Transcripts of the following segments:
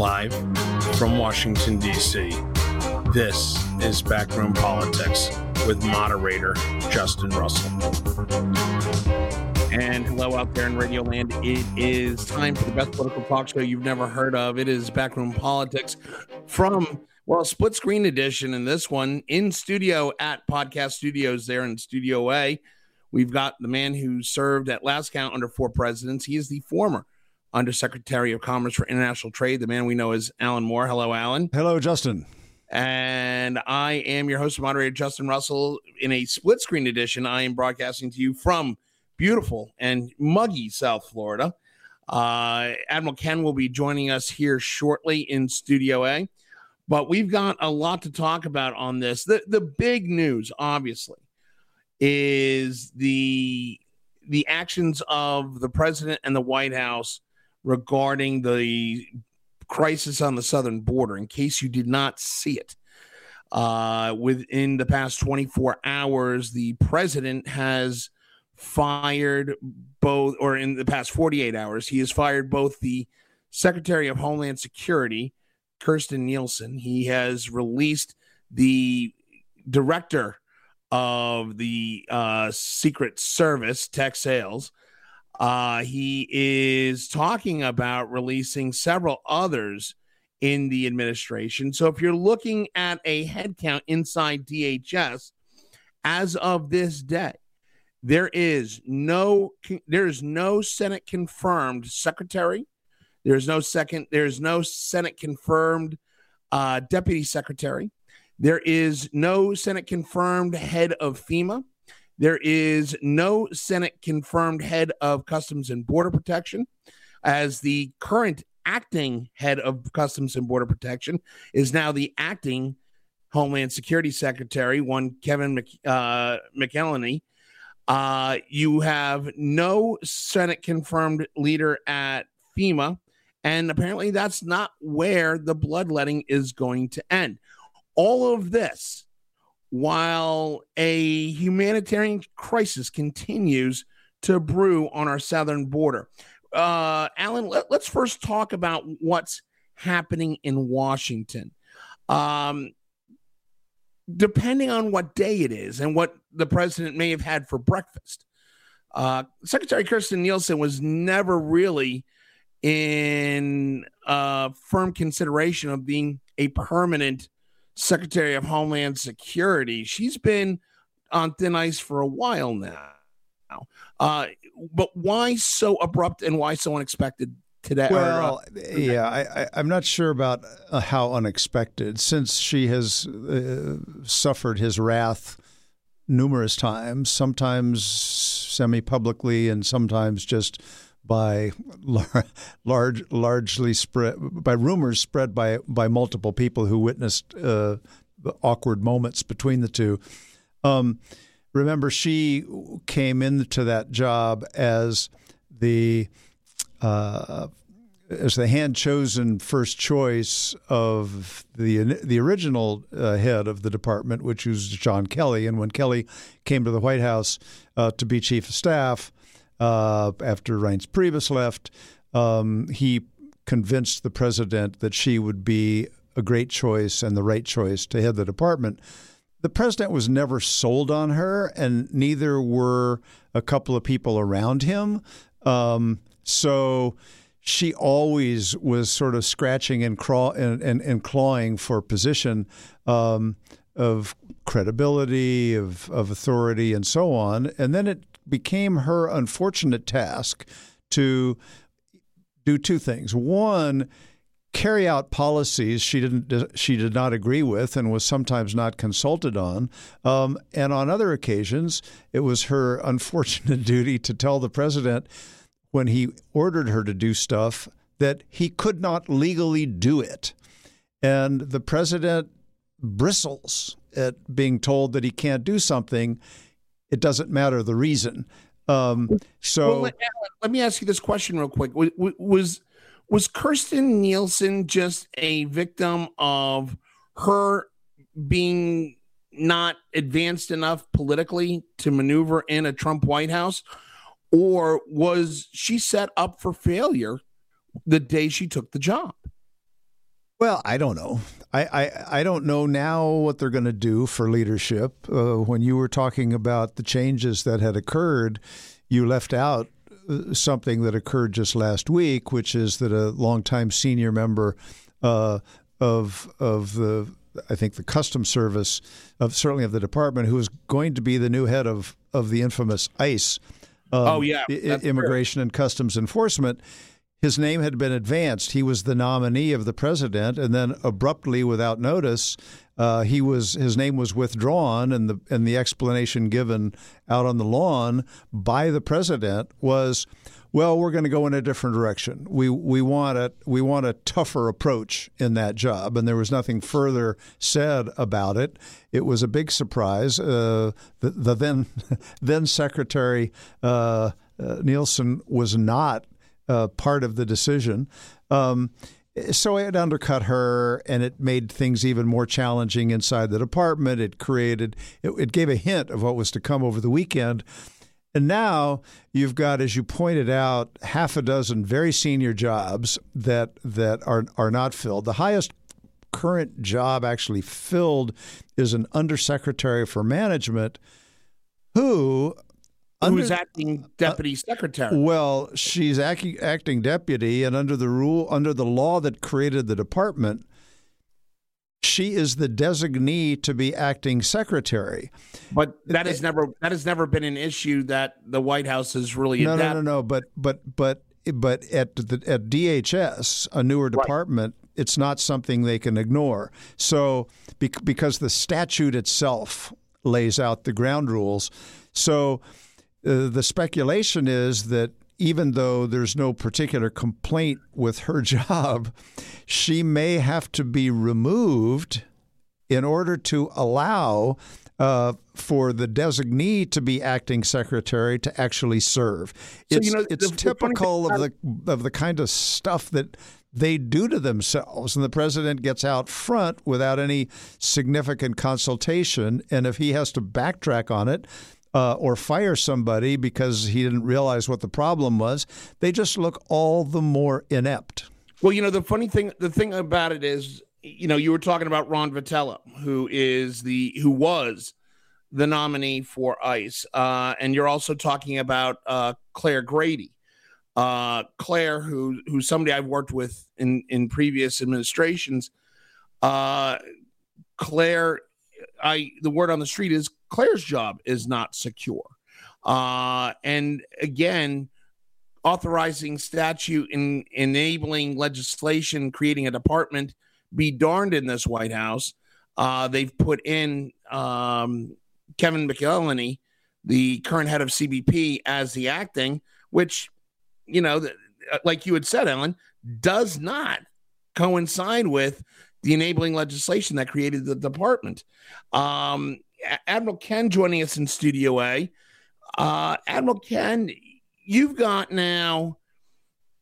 Live from Washington, D.C., this is Backroom Politics with moderator Justin Russell. And hello out there in Radio Land. It is time for the best political talk show you've never heard of. It is Backroom Politics from, well, split screen edition. And this one in studio at Podcast Studios there in Studio A. We've got the man who served at last count under four presidents. He is the former Undersecretary of Commerce for International Trade, the man we know as Alan Moore. Hello, Alan. Hello, Justin. And I am your host and moderator, Justin Russell. In a split screen edition, I am broadcasting to you from beautiful and muggy South Florida. Uh, Admiral Ken will be joining us here shortly in Studio A. But we've got a lot to talk about on this. The, the big news, obviously, is the the actions of the president and the White House regarding the crisis on the southern border. In case you did not see it, uh, within the past 24 hours, the president has fired both, or in the past 48 hours, he has fired both the Secretary of Homeland Security, Kirstjen Nielsen. He has released the director of the uh, Secret Service, Tex Alles. Uh, he is talking about releasing several others in the administration. So if you're looking at a headcount inside DHS, as of this day, there is no there is no Senate confirmed secretary. There's no second. There's no Senate confirmed uh, deputy secretary. There is no Senate confirmed head of FEMA. There is no Senate confirmed head of Customs and Border Protection, as the current acting head of Customs and Border Protection is now the acting Homeland Security Secretary, one Kevin Mc, uh, McAleenan. Uh, you have no Senate confirmed leader at FEMA, and apparently that's not where the bloodletting is going to end. All of this while a humanitarian crisis continues to brew on our southern border. Uh, Alan, let, us first talk about what's happening in Washington. Um, depending on what day it is and what the president may have had for breakfast, uh, Secretary Kirstjen Nielsen was never really in uh, firm consideration of being a permanent Secretary of Homeland Security. She's been on thin ice for a while now. Uh, but why so abrupt and why so unexpected today? Well, or, uh, yeah, I, am not sure about uh, how unexpected, since she has uh, suffered his wrath numerous times, sometimes semi publicly and sometimes just by large, largely spread by rumors spread by by multiple people who witnessed uh, awkward moments between the two. Um, remember, she came into that job as the uh, as the hand chosen first choice of the the original uh, head of the department, which was John Kelly. And when Kelly came to the White House uh, to be chief of staff, uh, after Reince Priebus left, um, he convinced the president that she would be a great choice and the right choice to head the department. The president was never sold on her, and neither were a couple of people around him. Um, so she always was sort of scratching and, craw- and, and, and clawing for position um, of credibility, of, of authority, and so on. And then it became her unfortunate task to do two things. One, carry out policies she didn't she did not agree with and was sometimes not consulted on. Um, and on other occasions, it was her unfortunate duty to tell the president when he ordered her to do stuff that he could not legally do it. And the president bristles at being told that he can't do something it doesn't matter the reason. Um, so well, let, let, me ask you this question real quick: was was Kirstjen Nielsen just a victim of her being not advanced enough politically to maneuver in a Trump White House, or was she set up for failure the day she took the job? Well, I don't know. I, I, I don't know now what they're going to do for leadership. Uh, when you were talking about the changes that had occurred, you left out uh, something that occurred just last week, which is that a longtime senior member uh, of of the I think the Customs Service of certainly of the department, who is going to be the new head of of the infamous ICE. Um, oh yeah, I- Immigration true. and Customs Enforcement his name had been advanced. He was the nominee of the president, and then abruptly, without notice, uh, he was his name was withdrawn, and the and the explanation given out on the lawn by the president was, "Well, we're going to go in a different direction. We we want a we want a tougher approach in that job." And there was nothing further said about it. It was a big surprise. Uh, the, the then then Secretary. Uh, uh, Nielsen was not uh, part of the decision. Um, so it undercut her and it made things even more challenging inside the department. It created, it, it, gave a hint of what was to come over the weekend. And now you've got, as you pointed out, half a dozen very senior jobs that that are are not filled. The highest current job actually filled is an undersecretary for management who who is acting deputy uh, secretary. Well, she's acting acting deputy, and under the rule, under the law that created the department, she is the designee to be acting secretary. But that has never that has never been an issue that the White House has really. No, no, no, no. But but but but at the at DHS, a newer department, right. it's not something they can ignore. So because the statute itself lays out the ground rules, so uh, the speculation is that even though there's no particular complaint with her job, she may have to be removed in order to allow uh, for the designee to be acting secretary to actually serve. So, it's, you know, it's the, typical the of the of the kind of stuff that they do to themselves, and the president gets out front without any significant consultation. And if he has to backtrack on it, uh, or fire somebody because he didn't realize what the problem was, they just look all the more inept. Well, you know, the funny thing, the thing about it is, you know, you were talking about Ron Vitiello, who is the who was the nominee for ICE, uh, and you're also talking about uh, Claire Grady. Uh, Claire, who who's somebody I've worked with in in previous administrations. Uh, Claire, I the word on the street is Claire's job is not secure. Uh, and again, authorizing statute in enabling legislation, creating a department, be darned in this White House. Uh, they've put in um, Kevin McAleenan, the current head of CBP, as the acting, which, you know, like you had said, Ellen, does not coincide with the enabling legislation that created the department. Um, Admiral Ken joining us in Studio A. Uh, Admiral Ken, you've got now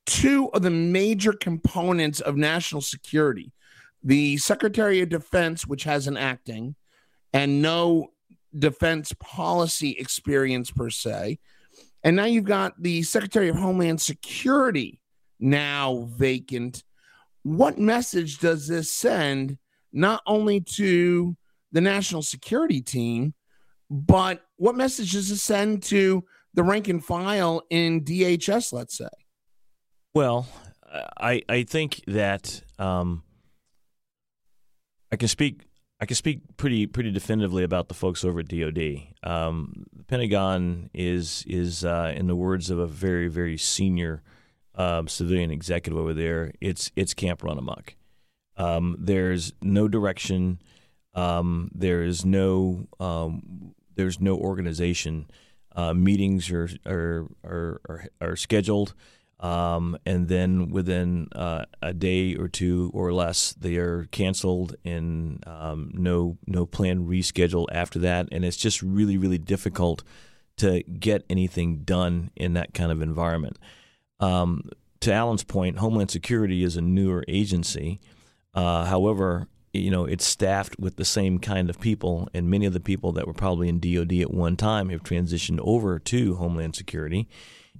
two of the major components of national security the Secretary of Defense, which has an acting and no defense policy experience per se. And now you've got the Secretary of Homeland Security now vacant. What message does this send not only to the national security team, but what message does it send to the rank and file in DHS, let's say? Well, I I think that um, I can speak I can speak pretty pretty definitively about the folks over at DoD. Um, the Pentagon is is uh, in the words of a very very senior um, civilian executive over there. It's it's camp run amok. Um, there's no direction. Um, there is no um, there's no organization. Uh, meetings are are are, are, are scheduled, um, and then within uh, a day or two or less, they are canceled, and um, no no planned reschedule after that. And it's just really really difficult to get anything done in that kind of environment. Um, to Alan's point, Homeland Security is a newer agency. Uh, however, you know, it's staffed with the same kind of people, and many of the people that were probably in DoD at one time have transitioned over to Homeland Security.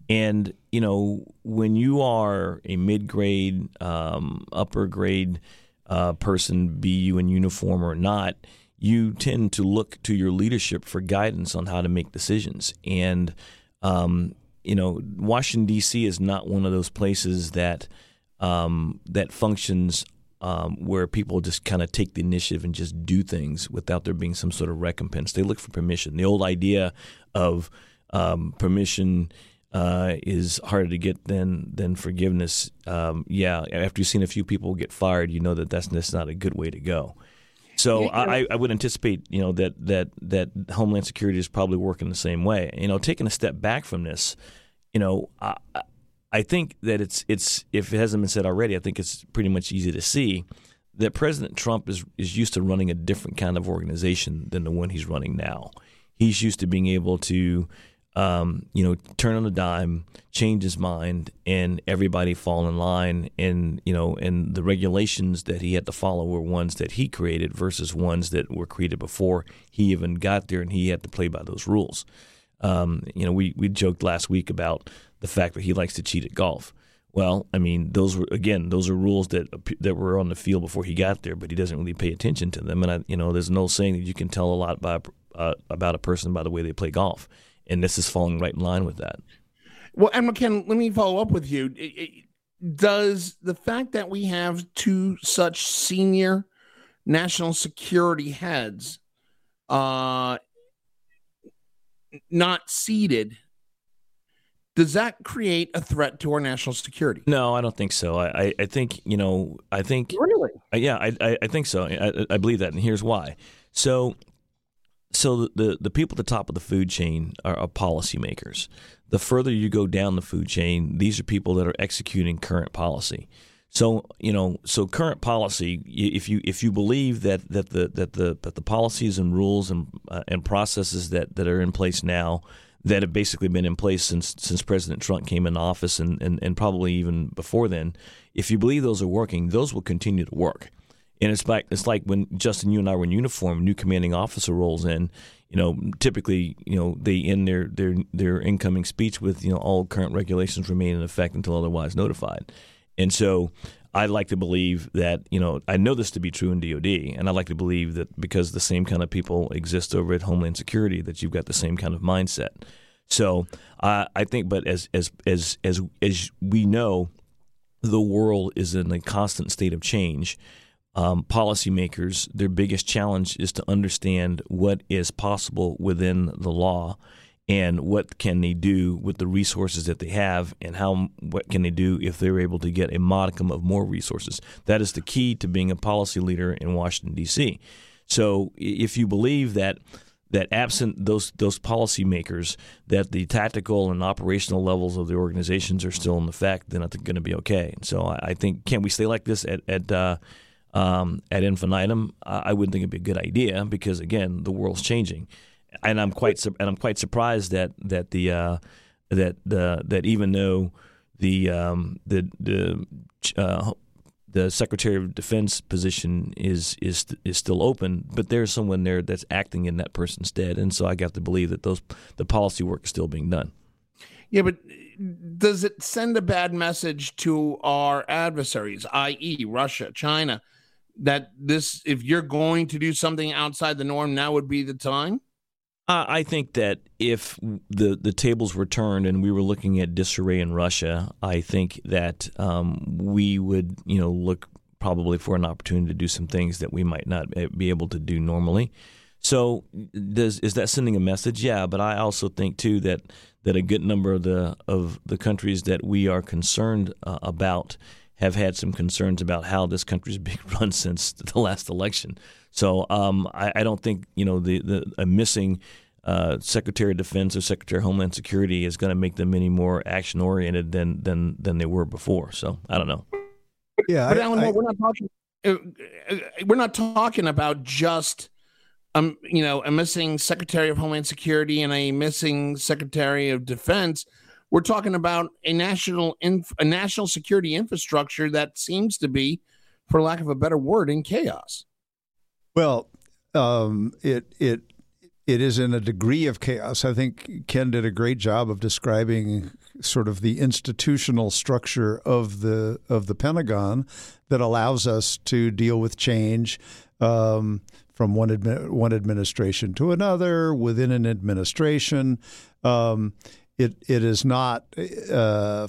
And you know, when you are a mid-grade, um, upper grade uh, person, be you in uniform or not, you tend to look to your leadership for guidance on how to make decisions. And, um, you know, Washington, D.C. is not one of those places that um, that functions um, where people just kind of take the initiative and just do things without there being some sort of recompense. They look for permission. The old idea of um, permission uh, is harder to get than than forgiveness. Um, yeah, after you've seen a few people get fired, you know that that's, that's not a good way to go. So I, I would anticipate, you know, that that that Homeland Security is probably working the same way. You know, taking a step back from this, you know, I, I think that it's it's if it hasn't been said already, I think it's pretty much easy to see that President Trump is is used to running a different kind of organization than the one he's running now. He's used to being able to um, you know, turn on a dime, change his mind, and everybody fall in line. And you know, and the regulations that he had to follow were ones that he created versus ones that were created before he even got there, and he had to play by those rules. Um, you know, we we joked last week about the fact that he likes to cheat at golf. Well, I mean, those were again, those are rules that that were on the field before he got there, but he doesn't really pay attention to them. And I, you know, there's no saying that you can tell a lot by, uh, about a person by the way they play golf and this is falling right in line with that. Well, and Ken, let me follow up with you. Does the fact that we have two such senior national security heads uh, not seated does that create a threat to our national security? No, I don't think so. I, I, I think you know. I think really. Yeah, I, I, I think so. I, I believe that, and here's why. So so the, the people at the top of the food chain are, are policymakers. The further you go down the food chain, these are people that are executing current policy. So you know, so current policy. If you if you believe that that the that the that the policies and rules and uh, and processes that, that are in place now that have basically been in place since since President Trump came in office and, and, and probably even before then, if you believe those are working, those will continue to work. And it's like it's like when Justin, you and I were in uniform, new commanding officer rolls in. You know, typically, you know, they end their their their incoming speech with, you know, all current regulations remain in effect until otherwise notified. And so, I'd like to believe that you know I know this to be true in DoD, and I like to believe that because the same kind of people exist over at Homeland Security, that you've got the same kind of mindset. So I think, but as as as as as we know, the world is in a constant state of change um, policymakers, their biggest challenge is to understand what is possible within the law and what can they do with the resources that they have and how what can they do if they're able to get a modicum of more resources? That is the key to being a policy leader in Washington D.C. so if you believe that that absent those those policymakers that the tactical and operational levels of the organizations are still in effect then I think going to be okay. So I, I think can we stay like this at, at uh, um, at infinitum, I wouldn't think it'd be a good idea because again, the world's changing, and I'm quite and I'm quite surprised that that the uh, that the that even though the um, the the uh, the Secretary of Defense position is is is still open, but there's someone there that's acting in that person's stead, and so I got to believe that those the policy work is still being done. Yeah, but does it send a bad message to our adversaries, i.e., Russia, China? that this if you're going to do something outside the norm now would be the time uh, I think that if the the tables were turned and we were looking at disarray in Russia, I think that um, we would, you know, look probably for an opportunity to do some things that we might not be able to do normally. So, does is that sending a message? Yeah, but I also think too that that a good number of the of the countries that we are concerned uh, about have had some concerns about how this country's been run since the last election. So um, I, I, don't think you know the, the a missing uh, Secretary of Defense or Secretary of Homeland Security is going to make them any more action oriented than than than they were before. So I don't know. Yeah, but I, Alan, I, we're not talking. Uh, uh, we're not talking about just um, you know, a missing Secretary of Homeland Security and a missing Secretary of Defense. We're talking about a national inf- a national security infrastructure that seems to be, for lack of a better word, in chaos. Well, um, it it it is in a degree of chaos. I think Ken did a great job of describing sort of the institutional structure of the of the Pentagon that allows us to deal with change um, from one admi- one administration to another within an administration. Um, it it is not uh,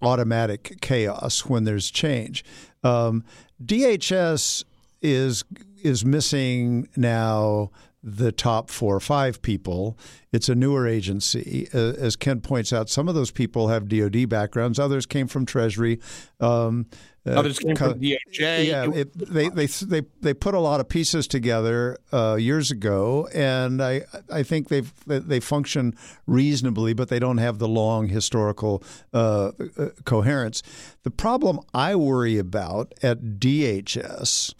automatic chaos when there's change. Um, DHS is is missing now the top four or five people. It's a newer agency. Uh, as Ken points out, some of those people have DoD backgrounds. Others came from Treasury. Um, uh, Others came from DHA. Yeah, it, they, they they they put a lot of pieces together uh, years ago, and I I think they've, they function reasonably, but they don't have the long historical uh, uh coherence. The problem I worry about at DHS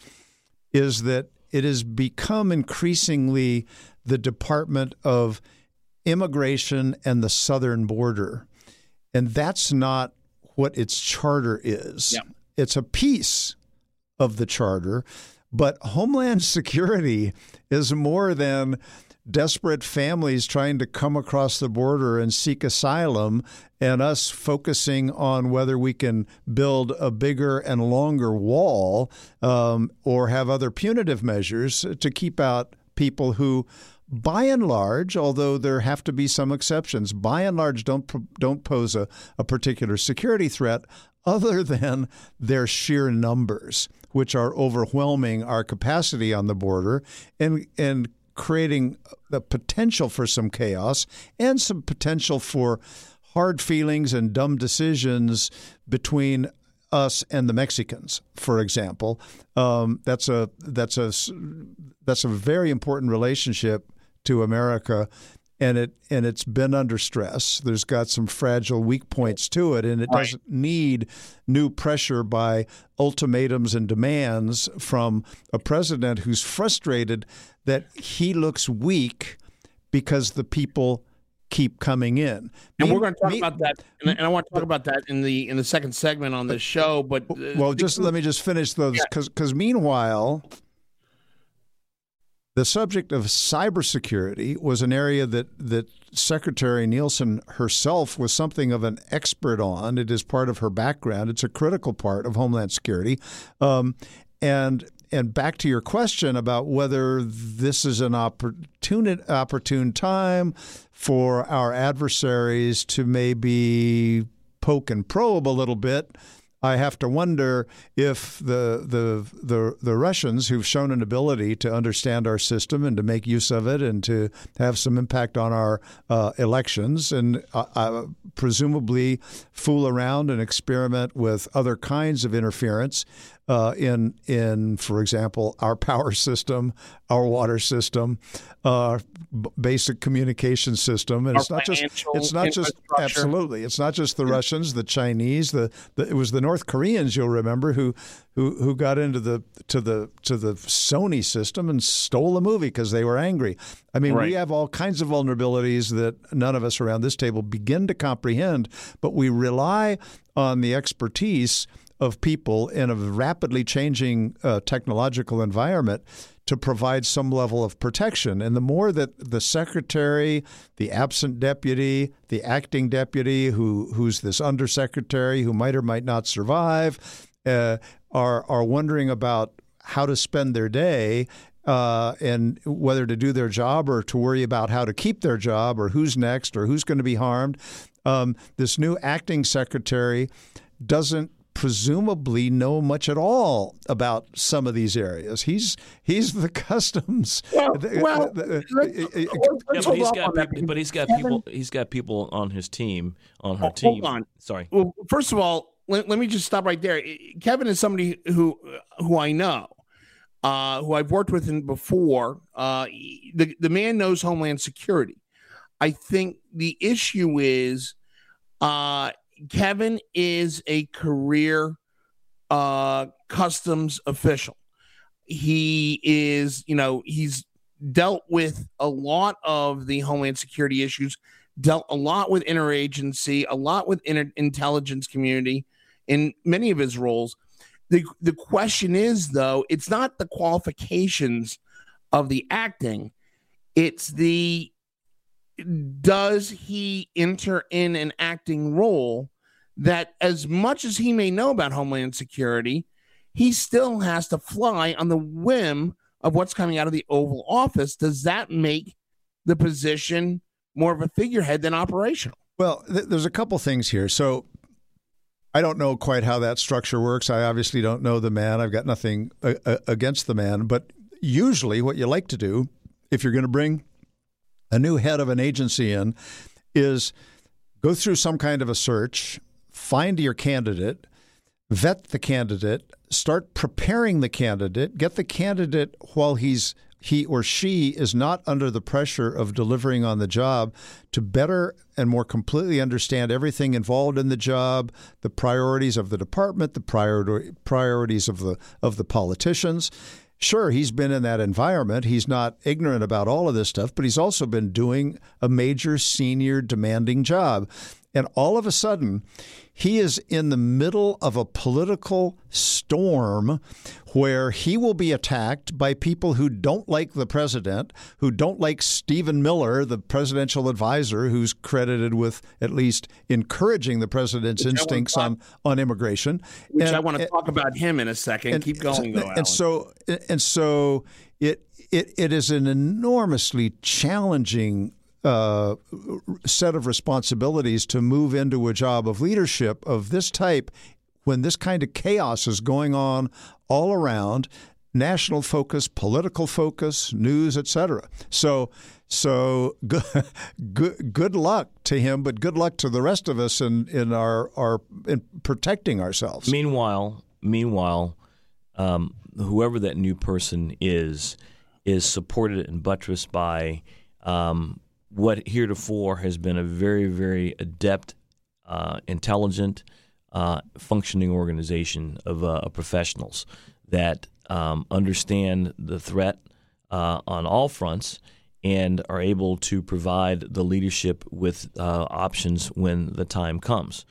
is that it has become increasingly the Department of Immigration and the Southern Border. And that's not what its charter is. Yeah. It's a piece of the charter, but Homeland Security is more than desperate families trying to come across the border and seek asylum, and us focusing on whether we can build a bigger and longer wall um, or have other punitive measures to keep out people who. By and large, although there have to be some exceptions, by and large don't don't pose a, a particular security threat other than their sheer numbers, which are overwhelming our capacity on the border and and creating the potential for some chaos and some potential for hard feelings and dumb decisions between us and the Mexicans, for example. Um, that's a that's a that's a very important relationship to America, and it and it's been under stress. There's got some fragile weak points to it, and it right. doesn't need new pressure by ultimatums and demands from a president who's frustrated that he looks weak because the people keep coming in. And me, we're going to talk me, about that, and, and, I want to talk about that in the in the second segment on this show. But uh, well, just let me just finish those because yeah. because meanwhile. The subject of cybersecurity was an area that, that Secretary Nielsen herself was something of an expert on. It is part of her background. It's a critical part of Homeland Security. Um, and and back to your question about whether this is an opportune opportune time for our adversaries to maybe poke and probe a little bit. I have to wonder if the, the the the Russians, who've shown an ability to understand our system and to make use of it and to have some impact on our uh, elections, and uh, uh, presumably fool around and experiment with other kinds of interference, uh, in in for example our power system, our water system, uh, b- basic communication system, and our it's not just it's not just absolutely it's not just the yeah. Russians, the Chinese, the, the it was the North Koreans you'll remember who who who got into the to the to the Sony system and stole a movie because they were angry. I mean, right. we have all kinds of vulnerabilities that none of us around this table begin to comprehend, but we rely on the expertise of people in a rapidly changing uh, technological environment to provide some level of protection. And the more that the secretary, the absent deputy, the acting deputy, who who's this undersecretary who might or might not survive, uh, are are wondering about how to spend their day. Uh, and whether to do their job or to worry about how to keep their job or who's next or who's going to be harmed. Um, this new acting secretary doesn't presumably know much at all about some of these areas. He's he's the customs. Well, well yeah, but he's got people, but he's got people he's got people on his team on her oh, team. Hold on. Sorry. Well, first of all, let, let me just stop right there. Kevin is somebody who who I know. Uh, who I've worked with in before, uh, the the man knows Homeland Security. I think the issue is uh, Kevin is a career uh, customs official. He is, you know, he's dealt with a lot of the Homeland Security issues, dealt a lot with interagency, a lot with inter- intelligence community in many of his roles. The the question is though, it's not the qualifications of the acting, it's the does he enter in an acting role that, as much as he may know about Homeland Security, he still has to fly on the whim of what's coming out of the Oval Office? Does that make the position more of a figurehead than operational? Well, th- there's a couple things here. So I don't know quite how that structure works. I obviously don't know the man. I've got nothing uh, uh against the man. But usually, what you like to do if you're going to bring a new head of an agency in is go through some kind of a search, find your candidate, vet the candidate, start preparing the candidate, get the candidate while he's he or she is not under the pressure of delivering on the job to better and more completely understand everything involved in the job, the priorities of the department, the priority, priorities of the of the politicians. Sure, he's been in that environment. He's not ignorant about all of this stuff, but he's also been doing a major senior demanding job. And all of a sudden, he is in the middle of a political storm where he will be attacked by people who don't like the president, who don't like Stephen Miller, the presidential advisor, who's credited with at least encouraging the president's which instincts on, on immigration. Which and, I want to and, talk about him in a second. And, Keep going, though. And so, and so it it it is an enormously challenging uh, set of responsibilities to move into a job of leadership of this type when this kind of chaos is going on all around national focus political focus news etc so so good, good good luck to him but good luck to the rest of us in in our our in protecting ourselves. Meanwhile meanwhile um, whoever that new person is is supported and buttressed by um, what heretofore has been a very, very adept, uh, intelligent, uh, functioning organization of, uh, of professionals that um, understand the threat uh, on all fronts and are able to provide the leadership with uh, options when the time comes.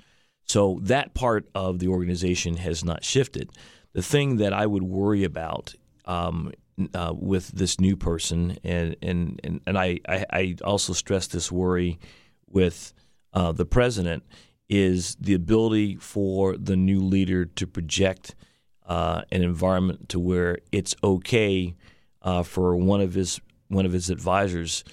So that part of the organization has not shifted. The thing that I would worry about um, uh, with this new person, and and and, and I, I, I also stress this worry with uh, the president is the ability for the new leader to project uh, an environment to where it's okay uh, for one of his one of his advisors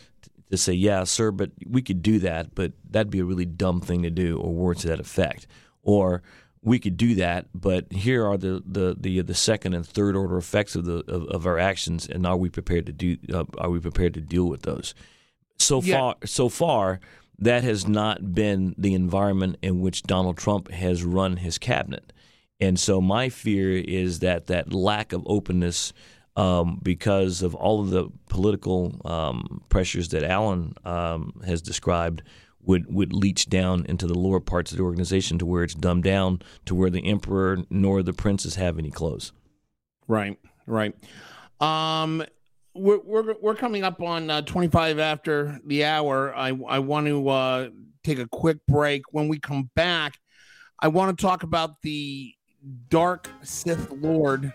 to say, "Yeah, sir, but we could do that, but that'd be a really dumb thing to do," or words to that effect, or we could do that, but here are the the the, the second and third order effects of the of, of our actions, and are we prepared to do? Uh, are we prepared to deal with those? So yeah. far, so far, that has not been the environment in which Donald Trump has run his cabinet, and so my fear is that that lack of openness. Um, because of all of the political um, pressures that Alan um, has described, would would leach down into the lower parts of the organization to where it's dumbed down to where the emperor nor the princes have any clothes. Right, right. Um, we're we're we're coming up on uh, 25 after the hour. I I want to uh, take a quick break. When we come back, I want to talk about the dark Sith Lord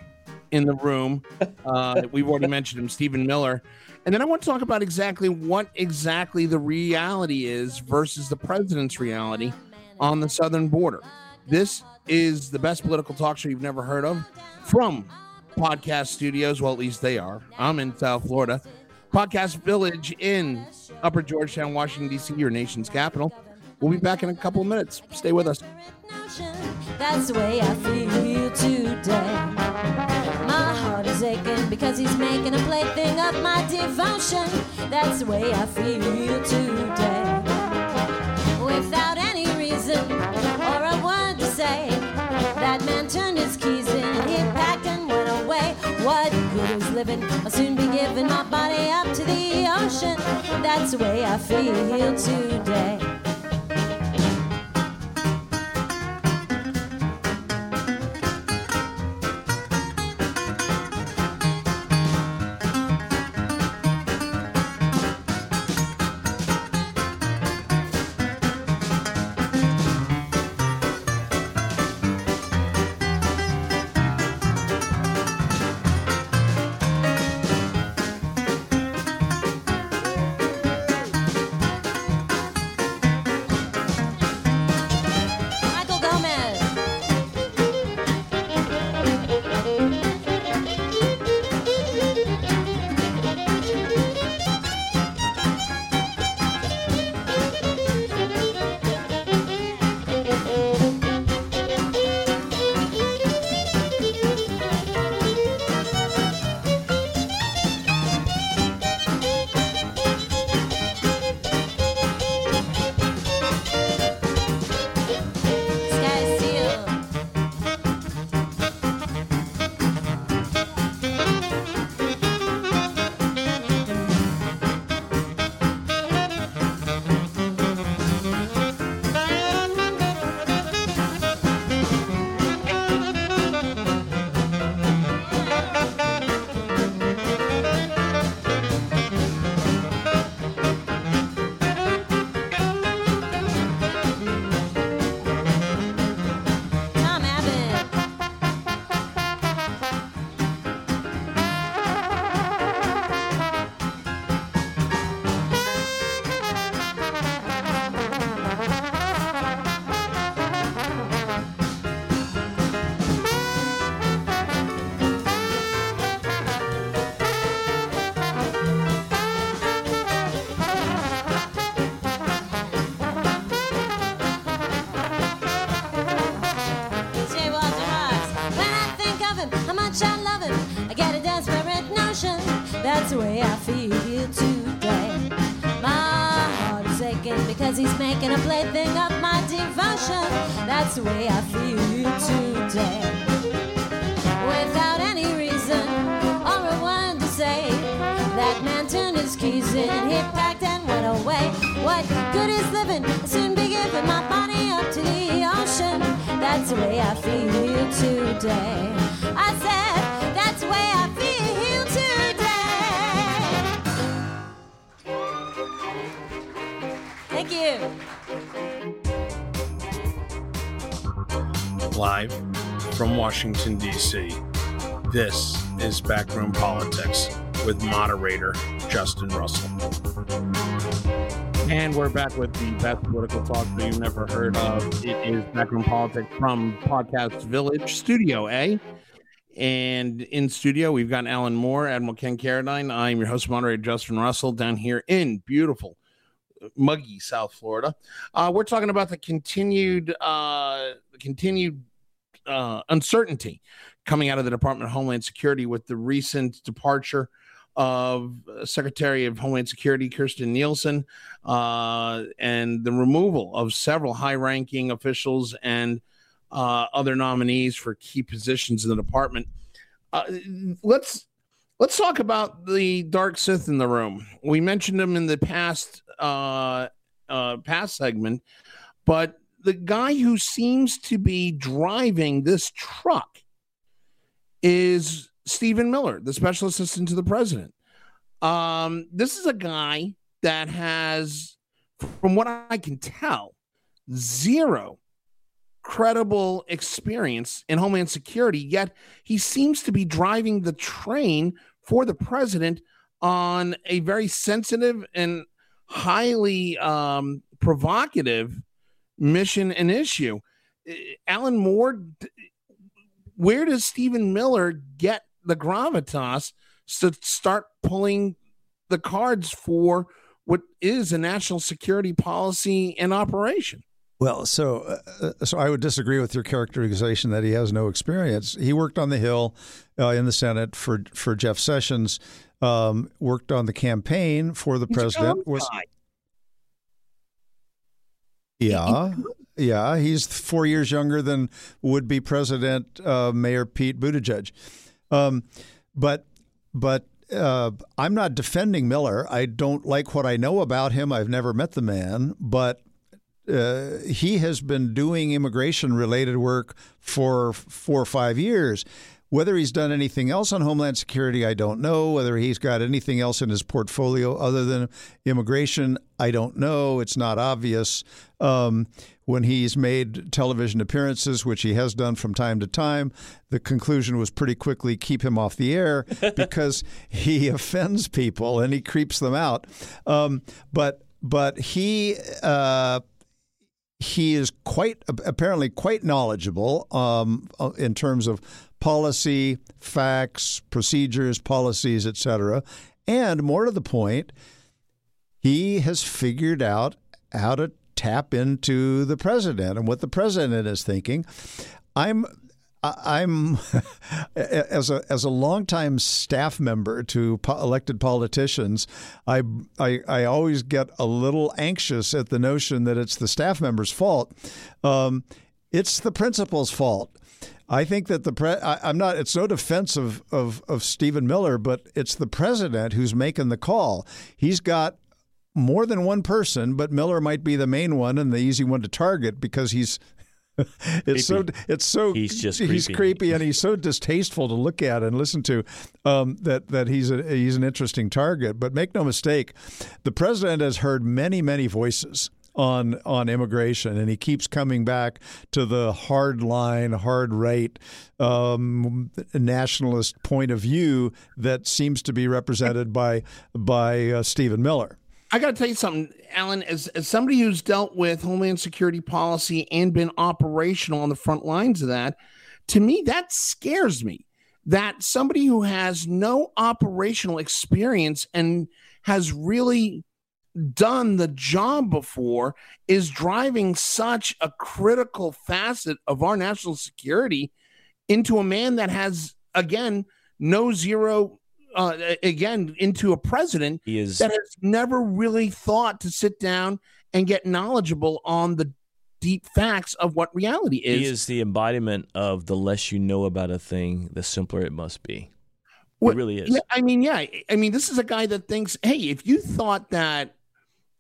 in the room. Uh, we've already mentioned him, Stephen Miller. And then I want to talk about exactly what exactly the reality is versus the president's reality on the southern border. This is the best political talk show you've never heard of from Podcast Studios. Well, at least they are. I'm in South Florida. Podcast Village in Upper Georgetown, Washington, D.C., your nation's capital. We'll be back in a couple of minutes. Stay with us. That's the way I feel today heart is aching because he's making a plaything of my devotion. That's the way I feel today. Without any reason or a word to say, that man turned his keys in, he packed and went away. What good is living? I'll soon be giving my body up to the ocean. That's the way I feel today. Heart because he's making a plaything of my devotion. That's the way I feel today. Without any reason or a word to say, that man turned his keys in, he packed and went away. What good is living? I'll soon be giving my body up to the ocean. That's the way I feel today. Live from Washington, D.C., this is Backroom Politics with moderator Justin Russell. And we're back with the best political talk that you've never heard of. It is Backroom Politics from Podcast Village Studio A. And in studio, we've got Alan Moore, Admiral Ken Carradine. I'm your host, moderator Justin Russell, down here in beautiful, muggy South Florida. Uh, we're talking about the continued, uh, continued uh, uncertainty coming out of the Department of Homeland Security with the recent departure of Secretary of Homeland Security Kirstjen Nielsen uh, and the removal of several high ranking officials and uh, other nominees for key positions in the department. Uh, let's let's talk about the dark Sith in the room. We mentioned him in the past uh, uh, past segment, but the guy who seems to be driving this truck is Stephen Miller, the special assistant to the president. Um, this is a guy that has, from what I can tell, zero credible experience in Homeland Security, yet he seems to be driving the train for the president on a very sensitive and highly um, provocative mission and issue. Alan Moore, where does Stephen Miller get the gravitas to start pulling the cards for what is a national security policy and operation? Well, so uh, so I would disagree with your characterization that he has no experience. He worked on the Hill uh, in the Senate for for Jeff Sessions. Um, worked on the campaign for the He's president. Was guy. Yeah, yeah. He's four years younger than would be President uh, Mayor Pete Buttigieg. Um, but but uh, I'm not defending Miller. I don't like what I know about him. I've never met the man, but uh, he has been doing immigration related work for four or five years. Whether he's done anything else on Homeland Security, I don't know. Whether he's got anything else in his portfolio other than immigration, I don't know. It's not obvious. Um, when he's made television appearances, which he has done from time to time, the conclusion was pretty quickly keep him off the air because he offends people and he creeps them out. Um, but but he. Uh, he is quite apparently quite knowledgeable um, in terms of policy, facts, procedures, policies, etc. And more to the point, he has figured out how to tap into the president and what the president is thinking. I'm I'm as a as a longtime staff member to po- elected politicians, I, I I always get a little anxious at the notion that it's the staff member's fault. Um, it's the principal's fault. I think that the pre- I, am not. It's no defense of, of of Stephen Miller, but it's the president who's making the call. He's got more than one person, but Miller might be the main one and the easy one to target because he's it's Creepy. so it's so He's just he's creepy. creepy and he's so distasteful to look at and listen to um, that that he's a, he's an interesting target. But make no mistake, the president has heard many many voices on on immigration, and he keeps coming back to the hard line, hard right um, nationalist point of view that seems to be represented by by uh, Stephen Miller. I got to tell you something, Alan. As, as somebody who's dealt with Homeland Security policy and been operational on the front lines of that, to me, that scares me. That somebody who has no operational experience and has really done the job before is driving such a critical facet of our national security into a man that has, again, no zero uh, again into a president He is that has never really thought to sit down and get knowledgeable on the deep facts of what reality is. he is the embodiment of the less you know about a thing, the simpler it must be. What- He really is. I mean, yeah. I mean, this is a guy that thinks, hey, if you thought that,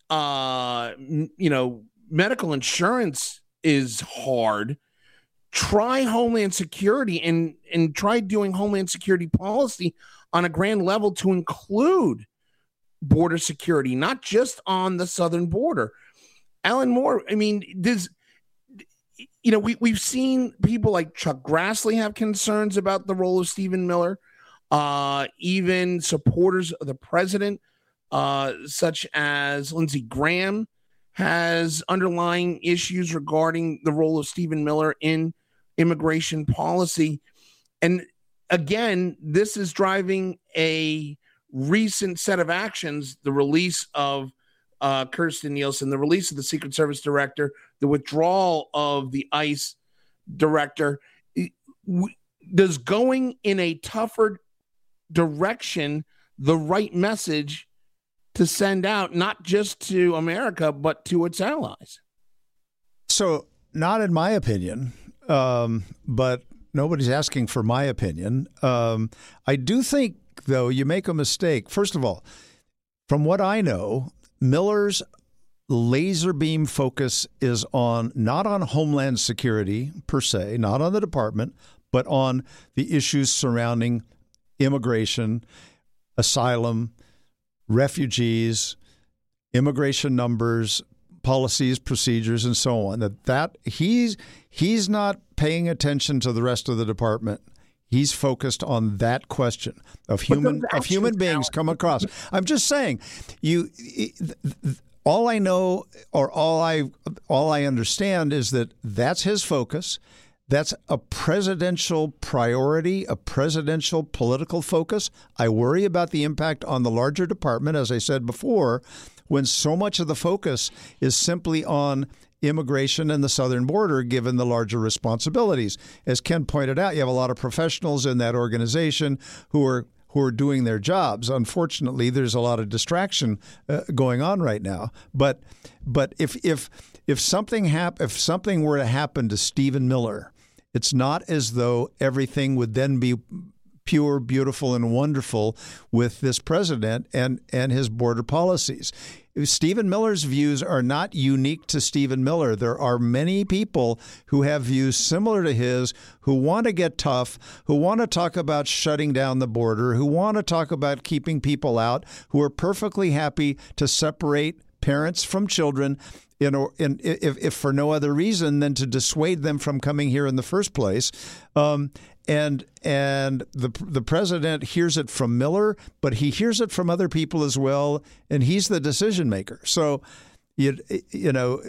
uh, you know, medical insurance is hard, try Homeland Security and and try doing Homeland Security policy on a grand level to include border security, not just on the southern border. Alan Moore, I mean, does you know, we, we've seen people like Chuck Grassley have concerns about the role of Stephen Miller uh, even supporters of the president, uh, such as Lindsey Graham, has underlying issues regarding the role of Stephen Miller in immigration policy. And again, this is driving a recent set of actions the release of uh, Kirstjen Nielsen, the release of the Secret Service director, the withdrawal of the ICE director. Does going in a tougher direction the right message to send out, not just to America, but to its allies? So, not in my opinion, um, but nobody's asking for my opinion. Um, I do think, though, you make a mistake. First of all, from what I know, Miller's laser beam focus is on not on homeland security per se, not on the department, but on the issues surrounding immigration, asylum, refugees, immigration numbers, policies, procedures, and so on. That that he's he's not paying attention to the rest of the department. He's focused on that question of human of human beings come across. I'm just saying, you. All I know, or all I all I understand, is that that's his focus. That's a presidential priority, a presidential political focus. I worry about the impact on the larger department, as I said before, when so much of the focus is simply on immigration and the southern border, given the larger responsibilities. As Ken pointed out, you have a lot of professionals in that organization who are who are doing their jobs. Unfortunately, there's a lot of distraction uh, going on right now. But but if if if something hap- if something were to happen to Stephen Miller, it's not as though everything would then be pure, beautiful, and wonderful with this president and and his border policies. Stephen Miller's views are not unique to Stephen Miller. There are many people who have views similar to his who want to get tough, who want to talk about shutting down the border, who want to talk about keeping people out, who are perfectly happy to separate parents from children in, know, in if, if for no other reason than to dissuade them from coming here in the first place. Um, and and the the president hears it from Miller, but he hears it from other people as well, and he's the decision maker. So, you you know,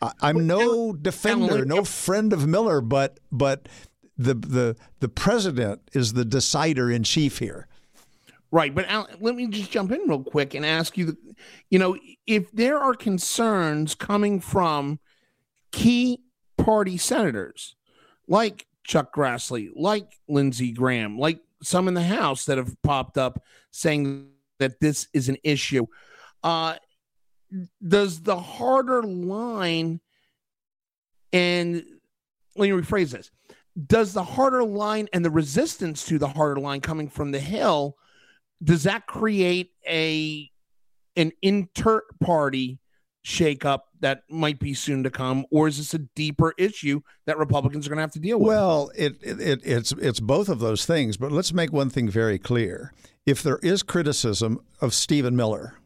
I, I'm no defender, no friend of Miller, but but the the the president is the decider in chief here. Right, but Al, let me just jump in real quick and ask you, you know, if there are concerns coming from key party senators like Chuck Grassley, like Lindsey Graham, like some in the House that have popped up saying that this is an issue, uh, does the harder line and let me rephrase this does the harder line and the resistance to the harder line coming from the hill does that create a an inter-party shakeup that might be soon to come, or is this a deeper issue that Republicans are going to have to deal with? Well, it, it, it it's it's both of those things. But let's make one thing very clear: if there is criticism of Stephen Miller,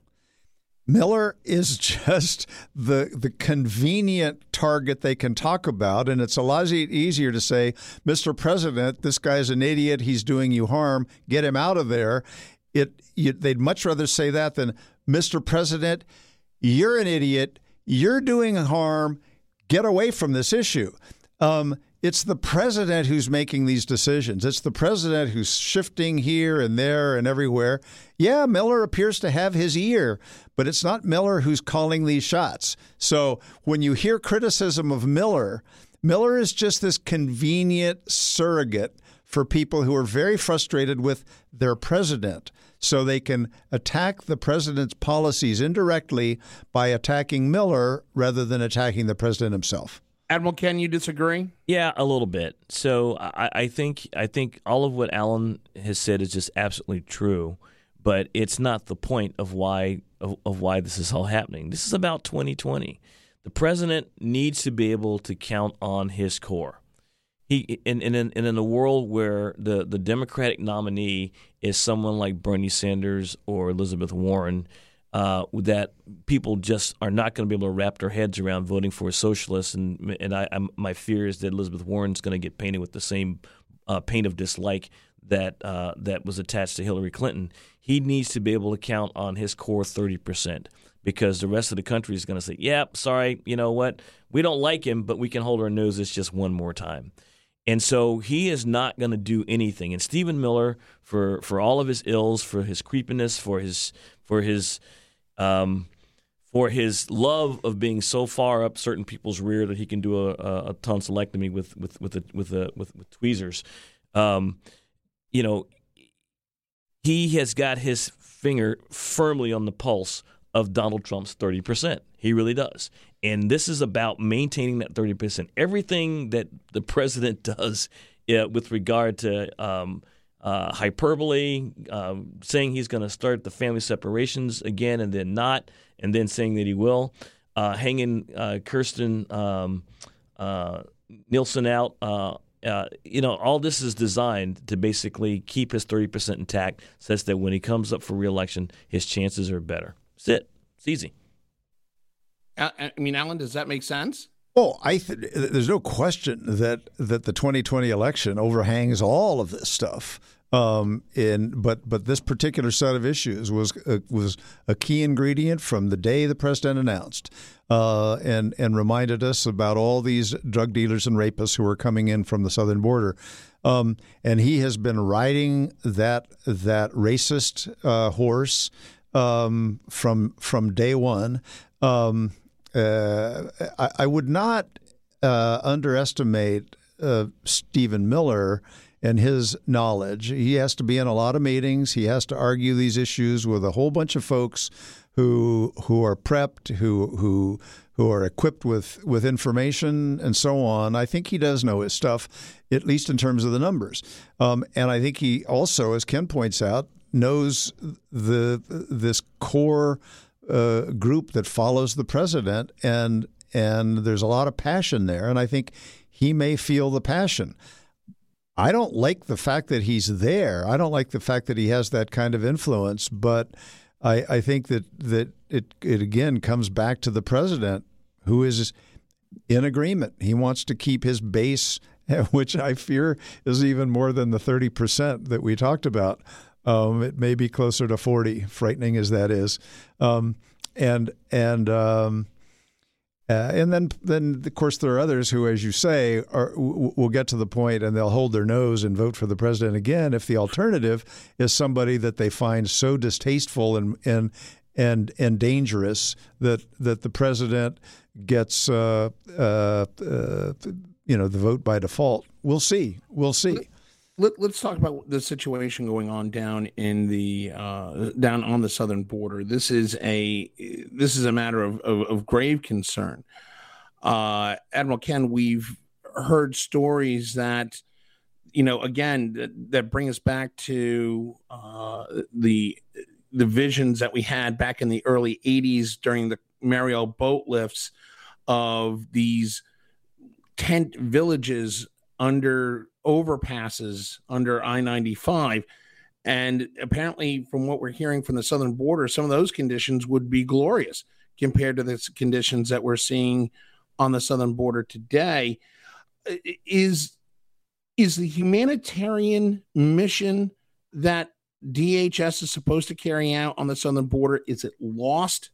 Miller is just the the convenient target they can talk about, and it's a lot easier to say, "Mr. President, this guy's an idiot. He's doing you harm. Get him out of there." It you, they'd much rather say that than, "Mr. President, you're an idiot. You're doing harm. Get away from this issue." Um, it's the president who's making these decisions. It's the president who's shifting here and there and everywhere. Yeah, Miller appears to have his ear, but it's not Miller who's calling these shots. So when you hear criticism of Miller, Miller is just this convenient surrogate for people who are very frustrated with their president. So they can attack the president's policies indirectly by attacking Miller rather than attacking the president himself. Admiral, can you disagree? Yeah, a little bit. So I, I think I think all of what Alan has said is just absolutely true, but it's not the point of why of, of why this is all happening. This is about 2020. The president needs to be able to count on his core. He and, in, in a world where the, the Democratic nominee is someone like Bernie Sanders or Elizabeth Warren, uh, that people just are not going to be able to wrap their heads around voting for a socialist. And and I, I'm, my fear is that Elizabeth Warren's going to get painted with the same uh, paint of dislike that uh, that was attached to Hillary Clinton. He needs to be able to count on his core thirty percent because the rest of the country is going to say, "Yep, yeah, sorry, you know what? We don't like him, but we can hold our noses just one more time." And so he is not going to do anything. And Stephen Miller, for for all of his ills, for his creepiness, for his for his um, for his love of being so far up certain people's rear that he can do a, a, tonsillectomy with with with a, with, a, with, with tweezers. Um, you know, he has got his finger firmly on the pulse of Donald Trump's 30%. He really does. And this is about maintaining that 30%. Everything that the president does uh, with regard to um, uh, hyperbole, um, saying he's going to start the family separations again and then not, and then saying that he will, uh, hanging uh, Kirstjen um, uh, Nielsen out. Uh, you know, all this is designed to basically keep his 30% intact, such that when he comes up for reelection, his chances are better. That's it. It's easy. I mean, Alan, does that make sense? Oh, I th- there's no question that that the 2020 election overhangs all of this stuff. Um, in but but this particular set of issues was uh, was a key ingredient from the day the president announced, uh, and and reminded us about all these drug dealers and rapists who are coming in from the southern border. Um, and he has been riding that that racist uh, horse um, from from day one. Um, uh, I, I, would not uh, underestimate uh, Stephen Miller and his knowledge. He has to be in a lot of meetings. He has to argue these issues with a whole bunch of folks who who are prepped, who who who are equipped with with information and so on. I think he does know his stuff, at least in terms of the numbers. Um, and I think he also, as Ken points out, knows the this core uh, group that follows the president, and and there's a lot of passion there, and I think he may feel the passion. I don't like the fact that he's there. I don't like the fact that he has that kind of influence, but I, I think that that it it again comes back to the president who is in agreement. He wants to keep his base, which I fear is even more than the thirty percent that we talked about. Um, it may be closer to 40, frightening as that is. Um, and and um, uh, and then then of course there are others who, as you say, are, will get to the point and they'll hold their nose and vote for the president again if the alternative is somebody that they find so distasteful and and and and dangerous that that the president gets uh, uh, uh you know the vote by default. We'll see. We'll see let, us talk about the situation going on down in the uh, down on the southern border. This is a this is a matter of, of, of grave concern. Uh, Admiral Ken, we've heard stories that you know again that, that bring us back to uh, the the visions that we had back in the early 80s during the Mariel boat lifts of these tent villages under overpasses under I 95. And apparently, from what we're hearing from the southern border, some of those conditions would be glorious compared to the conditions that we're seeing on the southern border today. Is is the humanitarian mission that DHS is supposed to carry out on the southern border is it lost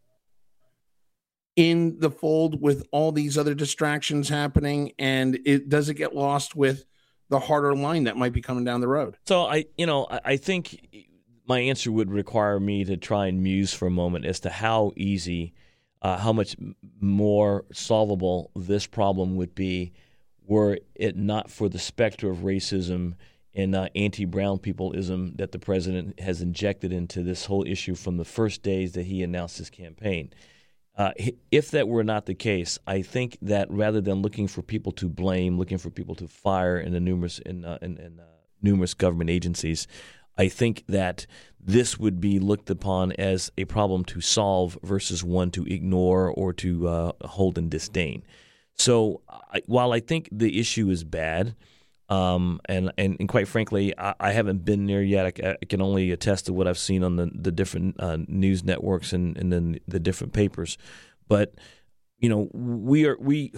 in the fold with all these other distractions happening and it does it get lost with the harder line that might be coming down the road. So I, you know, I, think my answer would require me to try and muse for a moment as to how easy, uh, how much more solvable this problem would be were it not for the specter of racism and uh, anti-brown peopleism that the president has injected into this whole issue from the first days that he announced his campaign. Uh, if that were not the case, I think that rather than looking for people to blame, looking for people to fire in the numerous in, uh, in, in uh, numerous government agencies, I think that this would be looked upon as a problem to solve versus one to ignore or to uh, hold in disdain. So I, while I think the issue is bad, um, and, and, and quite frankly, I, I, haven't been there yet. I, I, can only attest to what I've seen on the, the different uh, news networks and, and then the different papers. But you know, we are we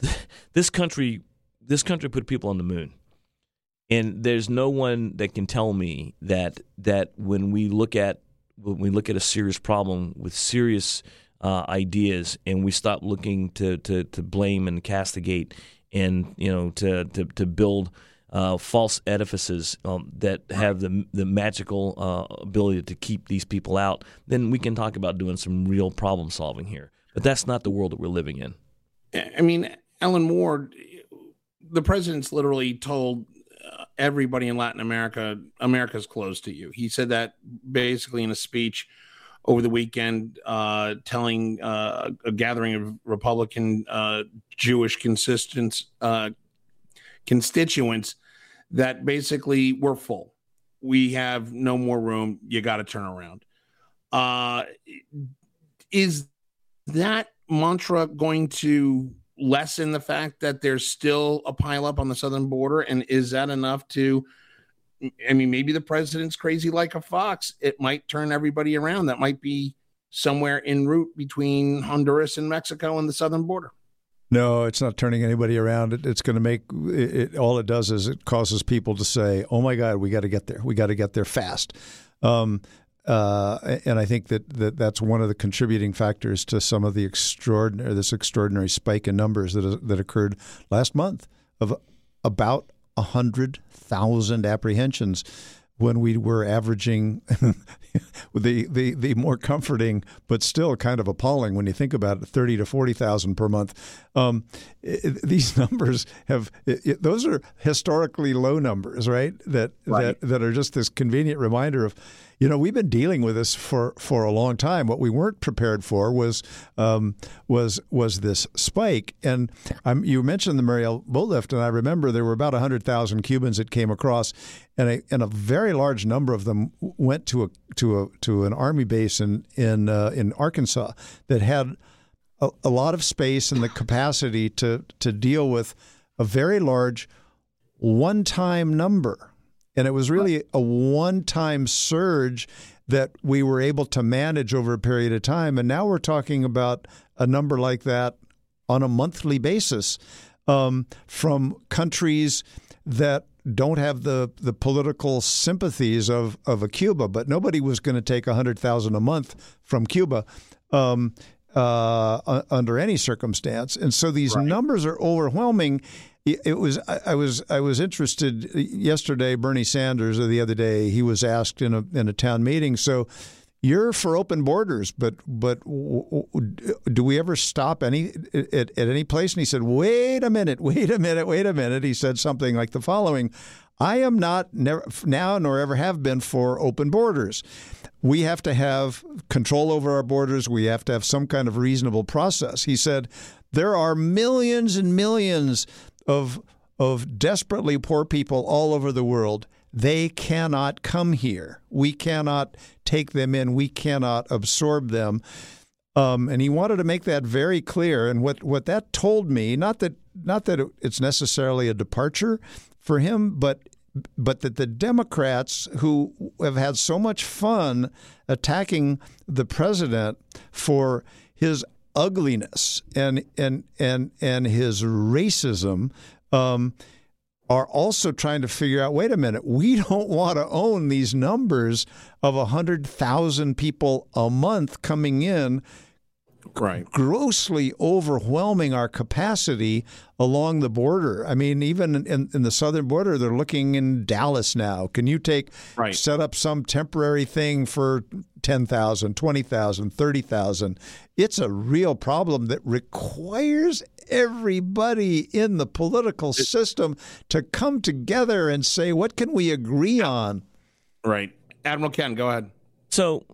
this country this country put people on the moon, and there's no one that can tell me that that when we look at when we look at a serious problem with serious uh, ideas and we stop looking to, to, to blame and castigate and you know to to, to build uh, false edifices um, that have the the magical uh, ability to keep these people out, then we can talk about doing some real problem solving here. But that's not the world that we're living in. I mean, Ellen Ward, the president's literally told uh, everybody in Latin America, America's closed to you. He said that basically in a speech over the weekend, uh, telling uh, a gathering of Republican uh, Jewish uh, constituents that basically we're full. We have no more room. You got to turn around. Uh, is that mantra going to lessen the fact that there's still a pileup on the southern border? And is that enough to I mean, maybe the president's crazy like a fox. It might turn everybody around. That might be somewhere en route between Honduras and Mexico and the southern border. No, it's not turning anybody around. It, it's going to make it, it, All it does is it causes people to say, "Oh my God, we got to get there. We got to get there fast." Um, uh, and I think that, that that's one of the contributing factors to some of the extraordinary this extraordinary spike in numbers that that occurred last month of about hundred thousand apprehensions when we were averaging the, the the more comforting but still kind of appalling when you think about it 30 to 40,000 per month um, it, these numbers have it, those are historically low numbers right that right. that that are just this convenient reminder of you know, we've been dealing with this for, for a long time. What we weren't prepared for was um, was was this spike. And you mentioned the Mariel boat lift, and I remember there were about hundred thousand Cubans that came across, and a and a very large number of them went to a to a to an army base in in uh, in Arkansas that had a, a lot of space and the capacity to to deal with a very large one time number and it was really a one time surge that we were able to manage over a period of time. And now we're talking about a number like that on a monthly basis um, from countries that don't have the, the political sympathies of, of a Cuba, but nobody was going to take 100000 a month from Cuba. Um, uh, under any circumstance, and so these right. numbers are overwhelming it was I was I was interested uh, yesterday. Bernie Sanders or the other day he was asked in a in a town meeting. So you're for open borders, but but do we ever stop any at, at any place? And he said, "Wait a minute, wait a minute, wait a minute." He said something like the following: "I am not never now nor ever have been for open borders. We have to have control over our borders. We have to have some kind of reasonable process." He said, "There are millions and millions." Of of desperately poor people all over the world. They cannot come here. We cannot take them in. We cannot absorb them. Um, and he wanted to make that very clear. And what, what that told me, not that not that it's necessarily a departure for him, but but that the Democrats who have had so much fun attacking the president for his ugliness and and and and his racism um, are also trying to figure out wait a minute we don't want to own these numbers of 100,000 people a month coming in right. grossly overwhelming our capacity along the border. I mean, even in, in the southern border, they're looking in Dallas now. Can you take right. set up some temporary thing for 10,000, 20,000, 30,000? It's a real problem that requires everybody in the political system to come together and say, what can we agree on? Right. Admiral Ken, go ahead. So,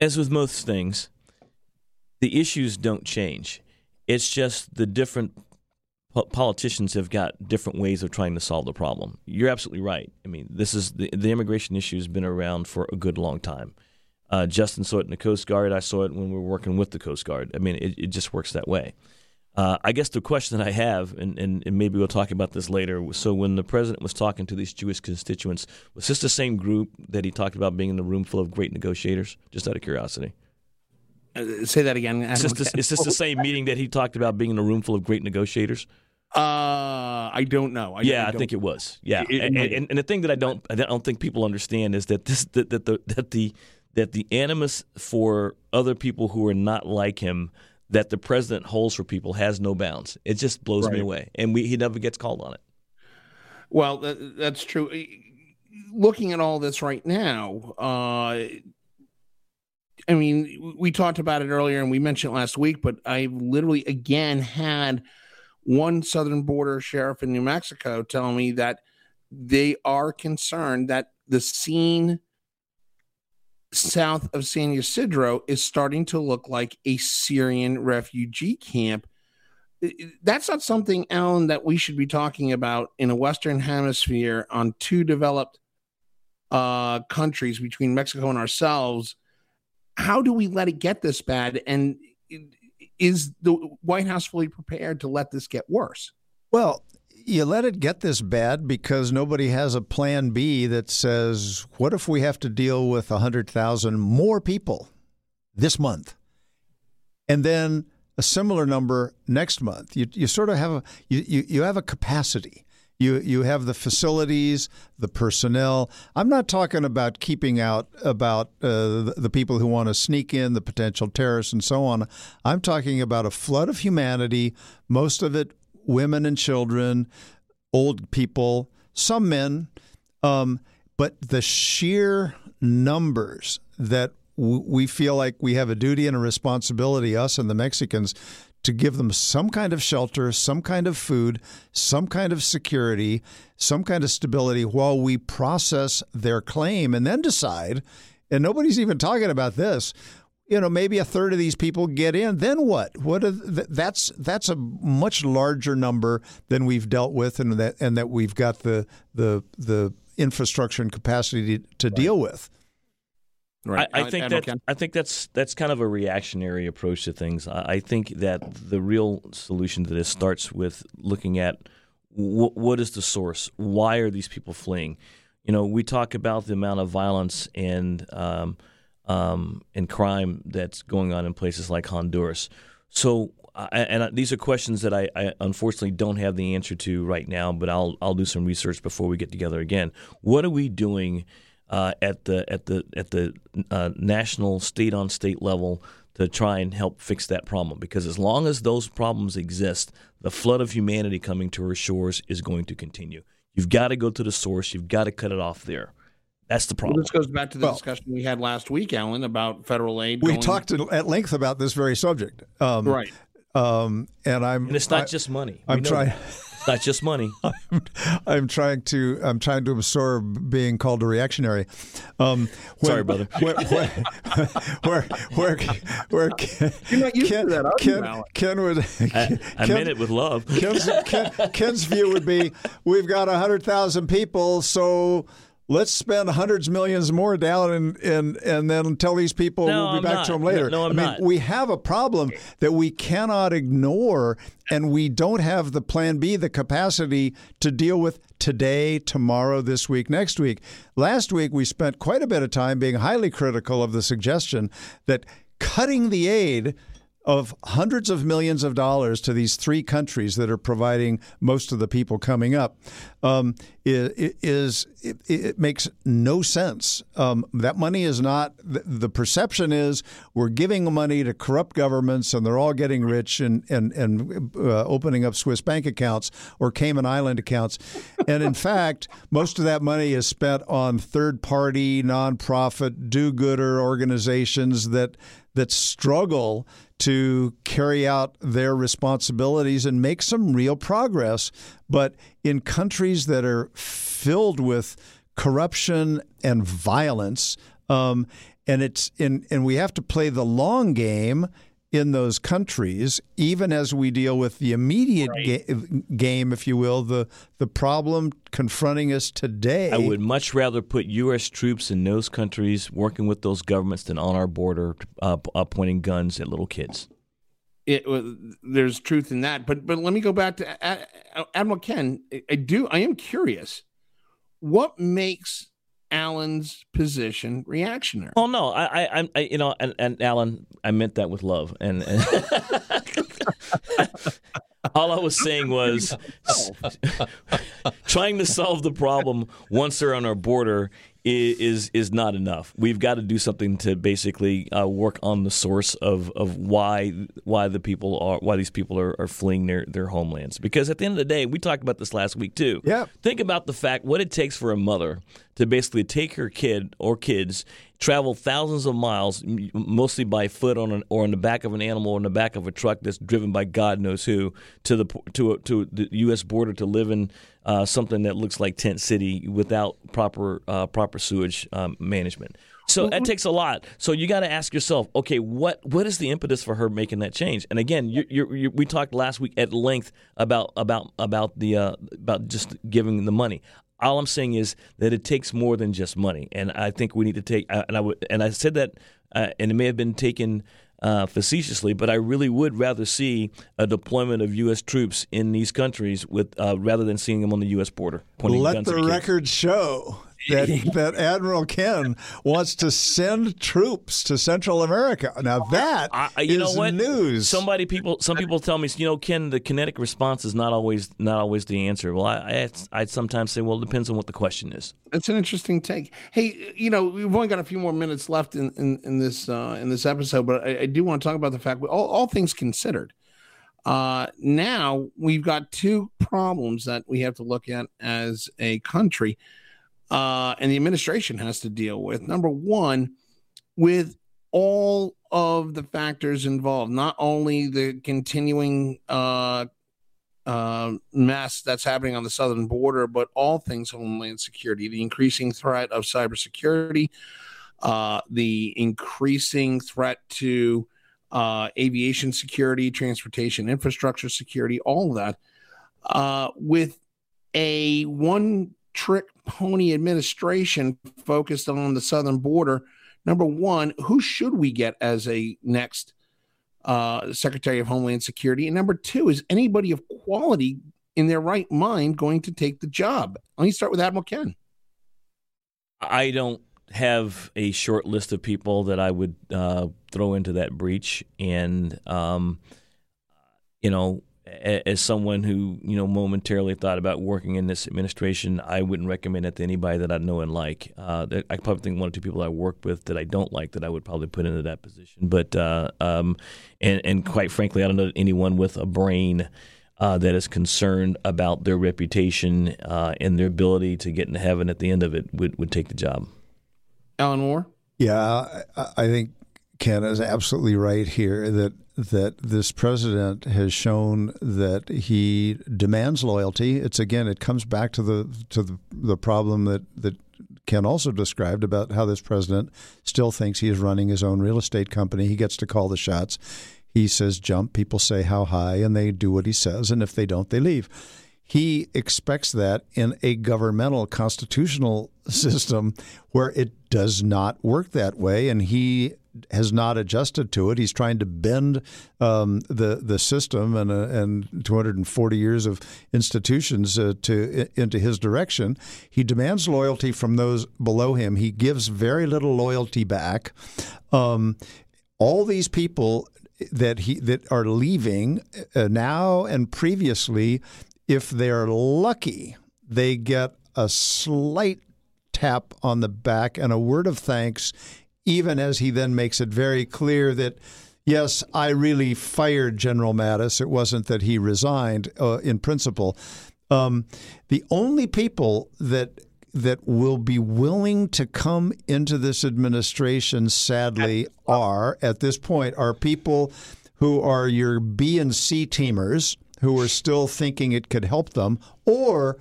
as with most things, the issues don't change. It's just the different po- politicians have got different ways of trying to solve the problem. You're absolutely right. I mean, this is the, the immigration issue has been around for a good long time. Uh, Justin saw it in the Coast Guard. I saw it when we were working with the Coast Guard. I mean, it, it just works that way. Uh, I guess the question that I have, and, and, and, maybe we'll talk about this later. So, when the president was talking to these Jewish constituents, was this the same group that he talked about being in the room full of great negotiators? Just out of curiosity. Uh, say that again. Is this, the, is this, the same meeting that he talked about being in a room full of great negotiators? Uh, I don't know. I, yeah, I, I think it was. Yeah, it, and, and, and, the thing that I don't, I don't think people understand is that this, that, that the, that the, that the animus for other people who are not like him that the president holds for people has no bounds. It just blows right. me away, and we, he never gets called on it. Well, that, that's true. Looking at all this right now, uh, I mean, we talked about it earlier, and we mentioned last week, but I literally again had one southern border sheriff in New Mexico telling me that they are concerned that the scene south of San Ysidro is starting to look like a Syrian refugee camp. That's not something, Alan, that we should be talking about in a Western hemisphere on two developed uh, countries between Mexico and ourselves. How do we let it get this bad? And is the White House fully prepared to let this get worse? Well, you let it get this bad because nobody has a plan B that says, what if we have to deal with 100,000 more people this month? And then a similar number next month. You, you sort of have a you, you, you have a capacity. You you have the facilities, the personnel. I'm not talking about keeping out about uh, the, people who want to sneak in, the potential terrorists, and so on. I'm talking about a flood of humanity, most of it women and children, old people, some men, um, but the sheer numbers that we feel like we have a duty and a responsibility, us and the Mexicans, to give them some kind of shelter, some kind of food, some kind of security, some kind of stability while we process their claim and then decide. And nobody's even talking about this you know maybe a third of these people get in then what what are, that's that's a much larger number than we've dealt with and that and that we've got the the the infrastructure and capacity to, to right. deal with Right. I, I think that I think that's that's kind of a reactionary approach to things. I, I think that the real solution to this starts with looking at w- what is the source. Why are these people fleeing? You know, we talk about the amount of violence and um, um, and crime that's going on in places like Honduras. So, and these are questions that I, I, unfortunately don't have the answer to right now, but I'll I'll do some research before we get together again. What are we doing uh, at the at the at the uh, national, state on state level to try and help fix that problem? Because as long as those problems exist, the flood of humanity coming to our shores is going to continue. You've got to go to the source. You've got to cut it off there. That's the problem. Well, this goes back to the well, discussion we had last week, Alan, about federal aid. We going... talked at length about this very subject. Um, right. Um, and I'm. And it's not I, just money. I'm trying. It's not just money. I'm, I'm, trying to. I'm trying to absorb being called a reactionary. Um, when, Sorry, brother. Where, where, where, where, where Ken, You're not used Ken, to that, Ken, Ken would. I, I Ken, meant it with love. Ken's, Ken, Ken's view would be: we've got hundred thousand people, so let's spend hundreds of millions more down and and and then tell these people no, we'll be I'm back not. to them later. No, no I'm I mean, not. we have a problem that we cannot ignore, and we don't have the plan B, the capacity to deal with today, tomorrow, this week, next week. Last week, we spent quite a bit of time being highly critical of the suggestion that cutting the aid of hundreds of millions of dollars to these three countries that are providing most of the people coming up um, is, it, it, makes no sense. Um, that money is not. The perception is we're giving money to corrupt governments and they're all getting rich and and and uh, opening up Swiss bank accounts or Cayman Island accounts, and in fact, most of that money is spent on third party, nonprofit, do-gooder organizations that that struggle to carry out their responsibilities and make some real progress. But in countries that are filled with corruption and violence, um, and it's in, and we have to play the long game in those countries, even as we deal with the immediate Right. ga- game, if you will, the the problem confronting us today. I would much rather put U.S. troops in those countries working with those governments than on our border uh, uh, pointing guns at little kids. it, uh, there's truth in that. But but let me go back to A- A- Admiral Ken. I- I do. I am curious. What makes Alan's position reactionary? Oh no, I, I, I'm- I, you know, and, and Alan, I meant that with love, and, and all I was saying was trying to solve the problem once they're on our border is is, is not enough. We've got to do something to basically uh, work on the source of, of why why the people are why these people are, are fleeing their, their homelands. Because at the end of the day, we talked about this last week too. Yeah. Think about the fact what it takes for a mother to basically take her kid or kids, travel thousands of miles, mostly by foot on an, or on the back of an animal or in the back of a truck that's driven by God knows who to the to to the U.S. border to live in uh, something that looks like tent city without proper uh, proper sewage um, management. So that takes a lot. So you got to ask yourself, okay, what what is the impetus for her making that change? And again, you you you we talked last week at length about about about the uh, about just giving the money. All I'm saying is that it takes more than just money, and I think we need to take. uh, And I would, and I said that, uh, and it may have been taken uh, facetiously, but I really would rather see a deployment of U.S. troops in these countries with uh, rather than seeing them on the U.S. border. pointing Let guns the at kids. record show that that Admiral Ken wants to send troops to Central America. Now that I, I- you is know what? news. Somebody people some people tell me, you know, Ken, the kinetic response is not always not always the answer. Well, I I would sometimes say, well, it depends on what the question is. That's an interesting take. Hey, you know, we've only got a few more minutes left in in, in this uh, in this episode, but I, I do want to talk about the fact, all, all things considered, uh, now we've got two problems that we have to look at as a country, uh, and the administration has to deal with. Number one, with all of the factors involved, not only the continuing uh, uh, mess that's happening on the southern border, but all things homeland security, the increasing threat of cybersecurity, uh, the increasing threat to uh, aviation security, transportation infrastructure security, all of that, uh, with a one trick pony administration focused on the southern border. Number one, who should we get as a next uh, Secretary of Homeland Security? And number two, is anybody of quality in their right mind going to take the job? Let me start with Admiral Ken. I don't have a short list of people that I would uh, throw into that breach, and um, you know, as someone who you know momentarily thought about working in this administration, I wouldn't recommend it to anybody that I know and like. Uh, there- I probably think one or two people I work with that I don't like that I would probably put into that position. But uh, um, and and quite frankly, I don't know anyone with a brain. Uh, that is concerned about their reputation uh, and their ability to get into heaven at the end of it would, would take the job. Alan Moore. Yeah, I, I think Ken is absolutely right here that that this president has shown that he demands loyalty. It's again, it comes back to the to the, the problem that that Ken also described about how this president still thinks he is running his own real estate company. He gets to call the shots. He says jump, people say how high, and they do what he says, and if they don't, they leave. He expects that in a governmental constitutional system where it does not work that way, and he has not adjusted to it. He's trying to bend um, the the system and uh, and 240 years of institutions uh, to into his direction. He demands loyalty from those below him. He gives very little loyalty back. Um, all these people that he that are leaving uh, now and previously, if they're lucky, they get a slight tap on the back and a word of thanks, even as he then makes it very clear that. Yes, I really fired General Mattis. It wasn't that he resigned uh, in principle. Um, the only people that that will be willing to come into this administration, sadly, are at this point are people who are your B and C teamers who are still thinking it could help them, or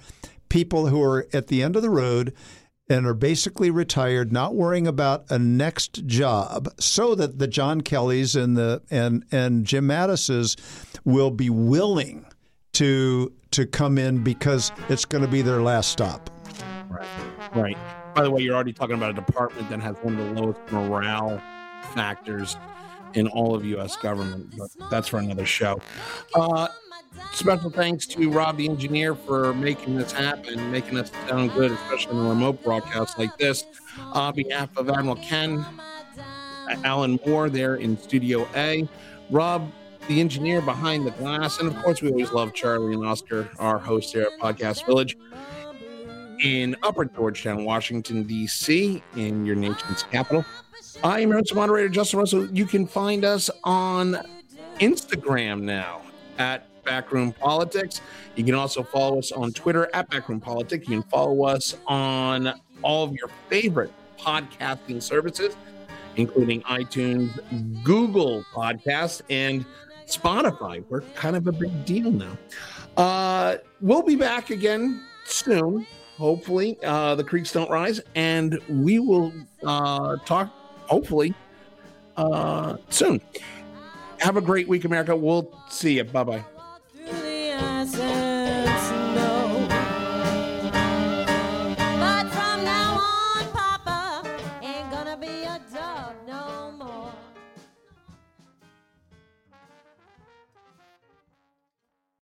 people who are at the end of the road and are basically retired, not worrying about a next job, so that the John Kellys and the and and Jim Mattises will be willing to to come in because it's going to be their last stop. Right. Right. By the way, you're already talking about a department that has one of the lowest morale factors in all of U.S. government, but that's for another show. Uh, special thanks to Rob, the engineer, for making this happen, making us sound good, especially in a remote broadcast like this. On behalf of Admiral Ken, Alan Moore there in Studio A, Rob, the engineer behind the glass, and of course, we always love Charlie and Oscar, our hosts here at Podcast Village in Upper Georgetown, Washington, D.C., in your nation's capital. I am your host moderator, Justin Russell. You can find us on Instagram now at Backroom Politics. You can also follow us on Twitter at Backroom Politics. You can follow us on all of your favorite podcasting services, including iTunes, Google Podcasts, and Spotify. We're kind of a big deal now. Uh, we'll be back again soon. Hopefully, uh, the creeks don't rise, and we will uh, talk. Hopefully, uh, soon. Have a great week, America. We'll see you. Bye bye. Answer.